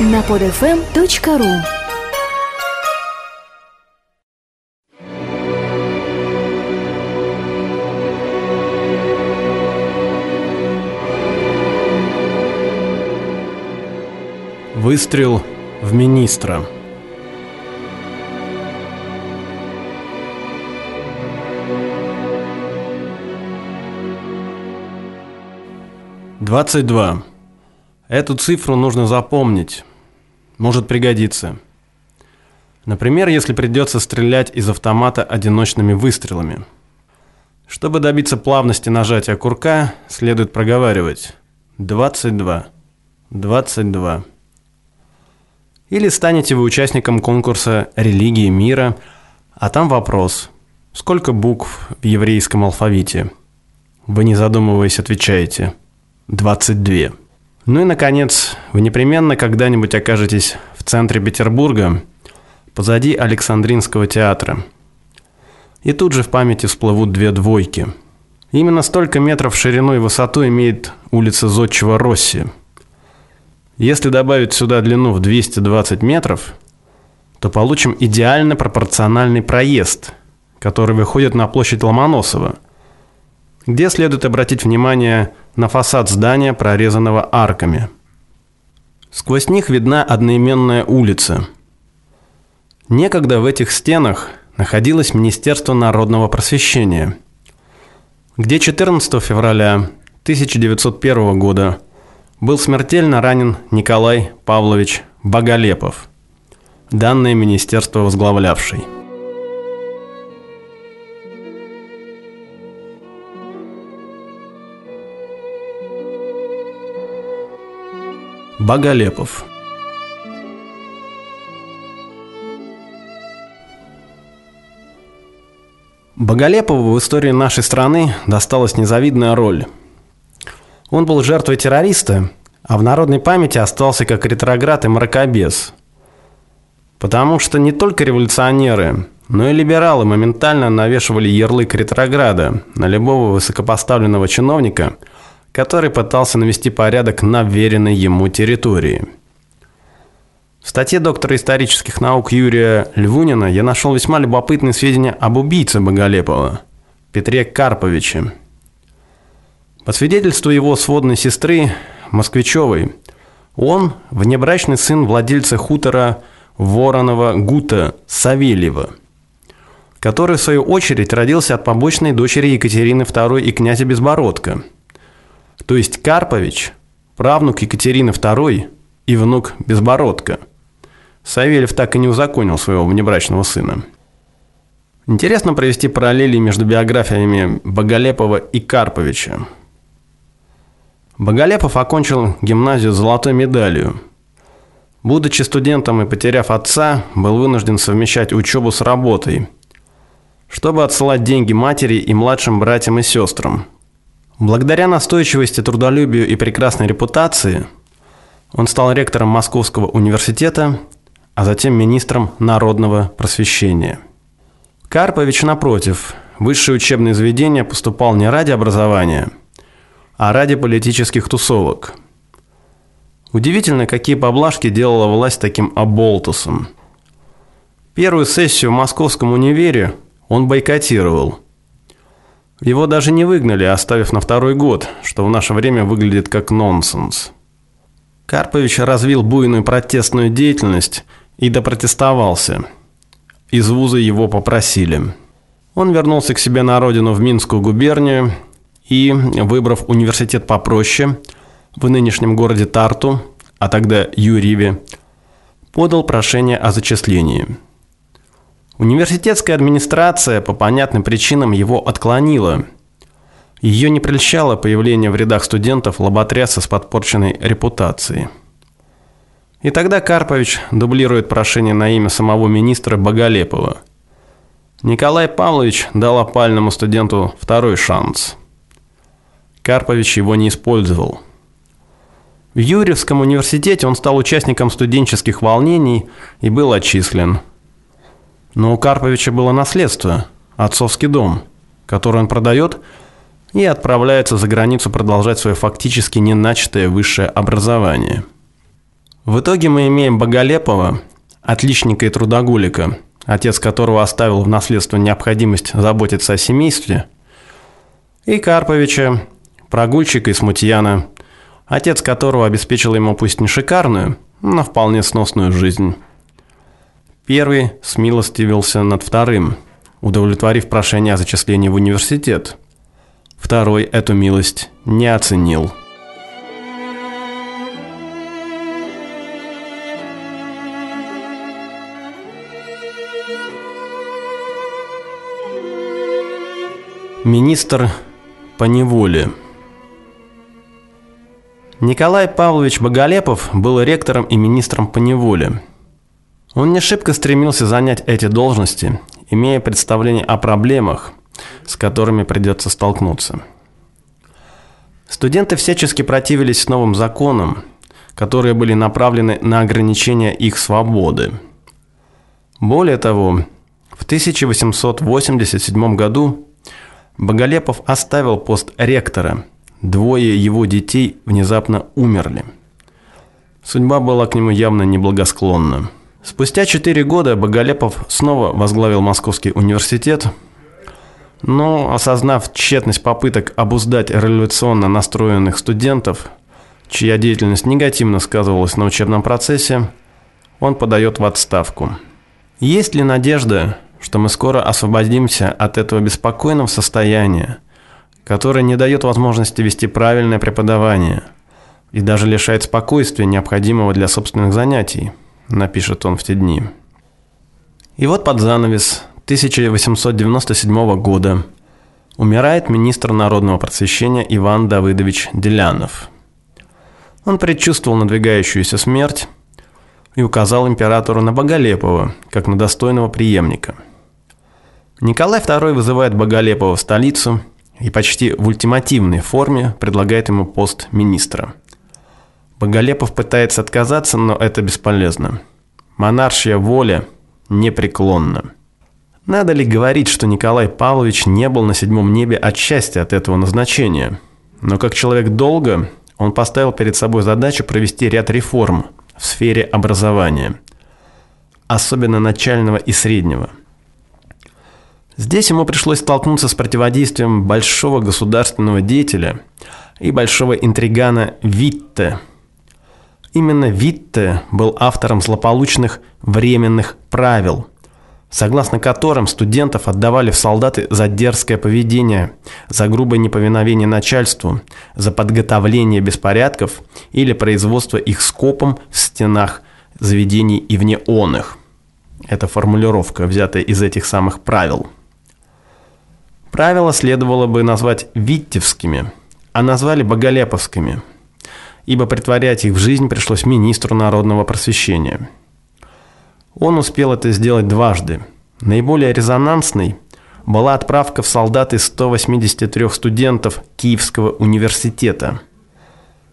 на podfm.ru Выстрел в министра. Двадцать два. Эту цифру нужно запомнить. Может пригодиться. Например, если придется стрелять из автомата одиночными выстрелами. Чтобы добиться плавности нажатия курка, следует проговаривать 22, 22. Или станете вы участником конкурса «Религии мира», а там вопрос «Сколько букв в еврейском алфавите?» Вы, не задумываясь, отвечаете «22». Ну и, наконец, вы непременно когда-нибудь окажетесь в центре Петербурга, позади Александринского театра. И тут же в памяти всплывут две двойки. Именно столько метров в ширину и высоту имеет улица Зодчего Росси. Если добавить сюда длину в 220 метров, то получим идеально пропорциональный проезд, который выходит на площадь Ломоносова, где следует обратить внимание на фасад здания, прорезанного арками. Сквозь них видна одноименная улица. Некогда в этих стенах находилось Министерство народного просвещения, где 14 февраля 1901 года был смертельно ранен Николай Павлович Боголепов, данное министерство возглавлявший. Боголепов. Боголепову в истории нашей страны досталась незавидная роль. Он был жертвой террориста, а в народной памяти остался как ретроград и мракобес. Потому что не только революционеры, но и либералы моментально навешивали ярлык ретрограда на любого высокопоставленного чиновника – который пытался навести порядок на веренной ему территории. В статье доктора исторических наук Юрия Львунина я нашел весьма любопытные сведения об убийце Боголепова, Петре Карповиче. По свидетельству его сводной сестры Москвичевой, он внебрачный сын владельца хутора Воронова Гута Савельева, который в свою очередь родился от побочной дочери Екатерины II и князя Безбородка – то есть Карпович, правнук Екатерины II и внук Безбородка. Савельев так и не узаконил своего внебрачного сына. Интересно провести параллели между биографиями Боголепова и Карповича. Боголепов окончил гимназию с золотой медалью. Будучи студентом и потеряв отца, был вынужден совмещать учебу с работой, чтобы отсылать деньги матери и младшим братьям и сестрам – Благодаря настойчивости, трудолюбию и прекрасной репутации он стал ректором Московского университета, а затем министром народного просвещения. Карпович, напротив, в высшее учебное заведение поступал не ради образования, а ради политических тусовок. Удивительно, какие поблажки делала власть таким оболтусом. Первую сессию в Московском универе он бойкотировал – его даже не выгнали, оставив на второй год, что в наше время выглядит как нонсенс. Карпович развил буйную протестную деятельность и допротестовался. Из вуза его попросили. Он вернулся к себе на родину в Минскую губернию и, выбрав университет попроще, в нынешнем городе Тарту, а тогда Юрьеве, подал прошение о зачислении – Университетская администрация по понятным причинам его отклонила. Ее не прельщало появление в рядах студентов лоботряса с подпорченной репутацией. И тогда Карпович дублирует прошение на имя самого министра Боголепова. Николай Павлович дал опальному студенту второй шанс. Карпович его не использовал. В Юрьевском университете он стал участником студенческих волнений и был отчислен – но у Карповича было наследство, отцовский дом, который он продает и отправляется за границу продолжать свое фактически не начатое высшее образование. В итоге мы имеем Боголепова, отличника и трудоголика, отец которого оставил в наследство необходимость заботиться о семействе, и Карповича, прогульщика и смутьяна, отец которого обеспечил ему пусть не шикарную, но вполне сносную жизнь. Первый смилостивился над вторым, удовлетворив прошение о зачислении в университет. Второй эту милость не оценил. Министр по неволе. Николай Павлович Боголепов был ректором и министром по неволе. Он не шибко стремился занять эти должности, имея представление о проблемах, с которыми придется столкнуться. Студенты всячески противились новым законам, которые были направлены на ограничение их свободы. Более того, в 1887 году Боголепов оставил пост ректора. Двое его детей внезапно умерли. Судьба была к нему явно неблагосклонна. Спустя четыре года Боголепов снова возглавил Московский университет, но, осознав тщетность попыток обуздать революционно настроенных студентов, чья деятельность негативно сказывалась на учебном процессе, он подает в отставку. Есть ли надежда, что мы скоро освободимся от этого беспокойного состояния, которое не дает возможности вести правильное преподавание и даже лишает спокойствия, необходимого для собственных занятий, напишет он в те дни. И вот под занавес 1897 года умирает министр народного просвещения Иван Давыдович Делянов. Он предчувствовал надвигающуюся смерть и указал императору на Боголепова, как на достойного преемника – Николай II вызывает Боголепова в столицу и почти в ультимативной форме предлагает ему пост министра. Боголепов пытается отказаться, но это бесполезно. Монаршья воля непреклонна. Надо ли говорить, что Николай Павлович не был на седьмом небе от счастья от этого назначения? Но как человек долго, он поставил перед собой задачу провести ряд реформ в сфере образования, особенно начального и среднего – Здесь ему пришлось столкнуться с противодействием большого государственного деятеля и большого интригана Витте. Именно Витте был автором злополучных временных правил, согласно которым студентов отдавали в солдаты за дерзкое поведение, за грубое неповиновение начальству, за подготовление беспорядков или производство их скопом в стенах заведений и вне он их. Это формулировка, взятая из этих самых правил. Правила следовало бы назвать «виттевскими», а назвали «боголеповскими», ибо притворять их в жизнь пришлось министру народного просвещения. Он успел это сделать дважды. Наиболее резонансной была отправка в солдаты 183 студентов Киевского университета.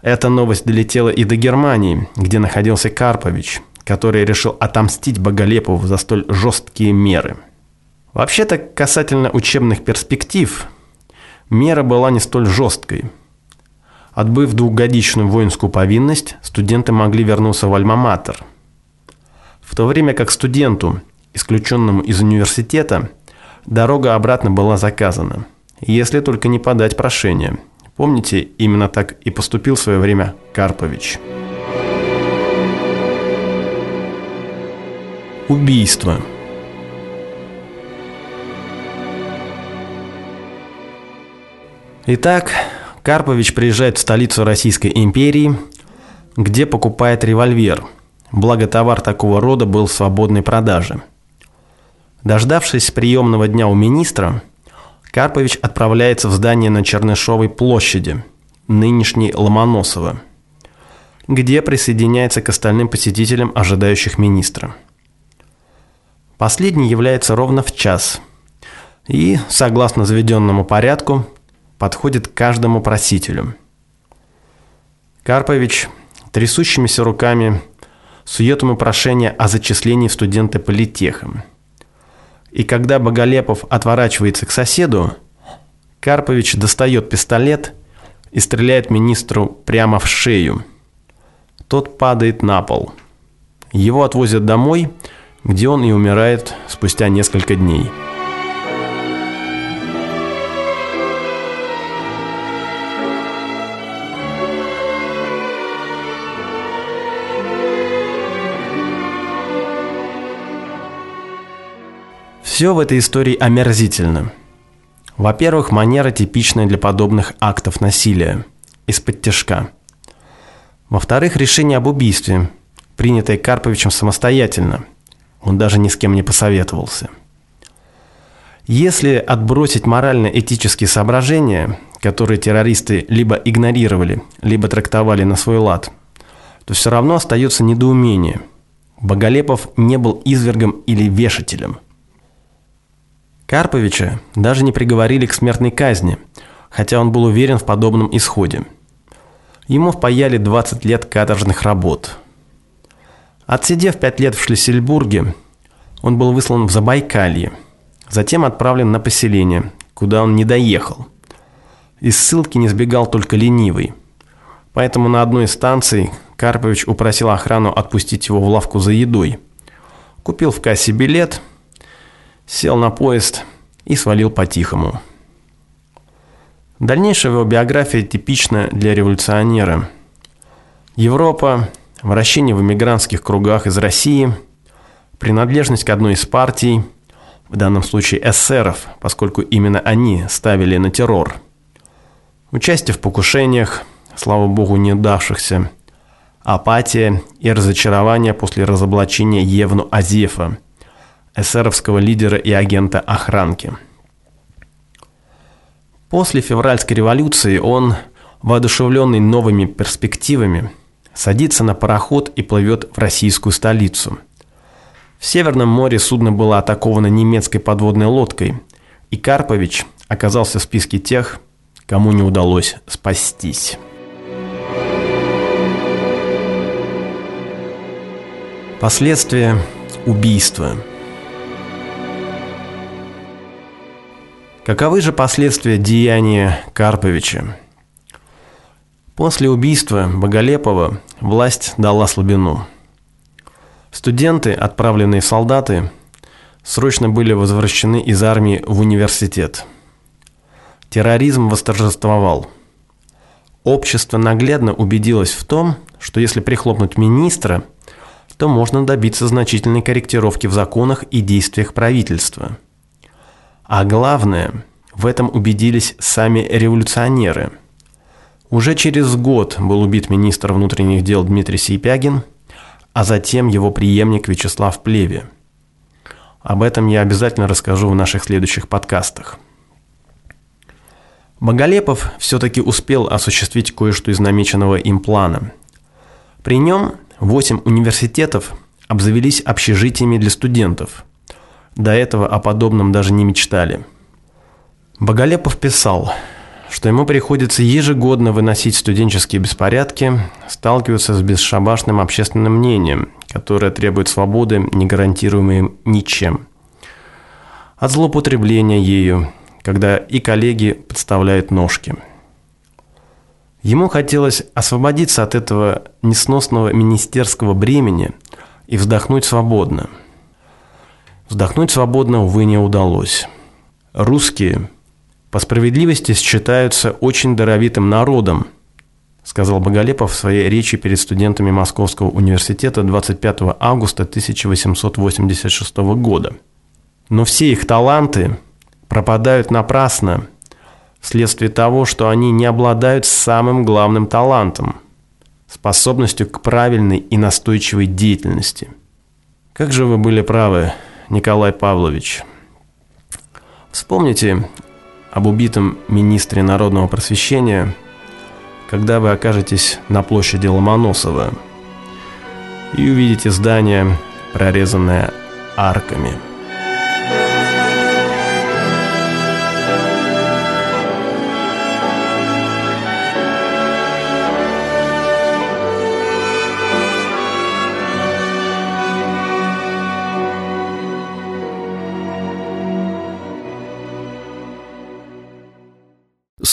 Эта новость долетела и до Германии, где находился Карпович, который решил отомстить Боголепову за столь жесткие меры – Вообще-то, касательно учебных перспектив, мера была не столь жесткой. Отбыв двухгодичную воинскую повинность, студенты могли вернуться в Альма-Матер. В то время как студенту, исключенному из университета, дорога обратно была заказана, если только не подать прошение. Помните, именно так и поступил в свое время Карпович. Убийство. Итак, Карпович приезжает в столицу Российской империи, где покупает револьвер, благо товар такого рода был в свободной продаже. Дождавшись приемного дня у министра, Карпович отправляется в здание на Чернышовой площади, нынешней Ломоносова, где присоединяется к остальным посетителям, ожидающих министра. Последний является ровно в час и, согласно заведенному порядку, подходит к каждому просителю. Карпович трясущимися руками сует ему прошение о зачислении в студенты политеха. И когда Боголепов отворачивается к соседу, Карпович достает пистолет и стреляет министру прямо в шею. тот падает на пол. Его отвозят домой, где он и умирает спустя несколько дней. Все в этой истории омерзительно. Во-первых, манера типичная для подобных актов насилия, из-под тяжка. Во-вторых, решение об убийстве, принятое Карповичем самостоятельно. Он даже ни с кем не посоветовался. Если отбросить морально-этические соображения, которые террористы либо игнорировали, либо трактовали на свой лад, то все равно остается недоумение. Боголепов не был извергом или вешателем – Карповича даже не приговорили к смертной казни, хотя он был уверен в подобном исходе. Ему впаяли 20 лет каторжных работ. Отсидев 5 лет в Шлиссельбурге, он был выслан в Забайкалье, затем отправлен на поселение, куда он не доехал. Из ссылки не сбегал только ленивый. Поэтому на одной из станций Карпович упросил охрану отпустить его в лавку за едой. Купил в кассе билет – сел на поезд и свалил по-тихому. Дальнейшая его биография типична для революционера. Европа, вращение в эмигрантских кругах из России, принадлежность к одной из партий, в данном случае эсеров, поскольку именно они ставили на террор, участие в покушениях, слава богу, не удавшихся, апатия и разочарование после разоблачения Евну Азефа – эсеровского лидера и агента охранки. После февральской революции он, воодушевленный новыми перспективами, садится на пароход и плывет в российскую столицу. В Северном море судно было атаковано немецкой подводной лодкой, и Карпович оказался в списке тех, кому не удалось спастись. Последствия убийства – Каковы же последствия деяния Карповича? После убийства Боголепова власть дала слабину. Студенты, отправленные в солдаты, срочно были возвращены из армии в университет. Терроризм восторжествовал. Общество наглядно убедилось в том, что если прихлопнуть министра, то можно добиться значительной корректировки в законах и действиях правительства – а главное, в этом убедились сами революционеры. Уже через год был убит министр внутренних дел Дмитрий Сейпягин, а затем его преемник Вячеслав Плеве. Об этом я обязательно расскажу в наших следующих подкастах. Боголепов все-таки успел осуществить кое-что из намеченного им плана. При нем 8 университетов обзавелись общежитиями для студентов – до этого о подобном даже не мечтали. Боголепов писал, что ему приходится ежегодно выносить студенческие беспорядки, сталкиваться с бесшабашным общественным мнением, которое требует свободы, не гарантируемой ничем. От злоупотребления ею, когда и коллеги подставляют ножки. Ему хотелось освободиться от этого несносного министерского бремени и вздохнуть свободно – Вздохнуть свободно, увы, не удалось. Русские по справедливости считаются очень даровитым народом, сказал Боголепов в своей речи перед студентами Московского университета 25 августа 1886 года. Но все их таланты пропадают напрасно вследствие того, что они не обладают самым главным талантом – способностью к правильной и настойчивой деятельности. Как же вы были правы – Николай Павлович. Вспомните об убитом министре народного просвещения, когда вы окажетесь на площади Ломоносова и увидите здание, прорезанное арками –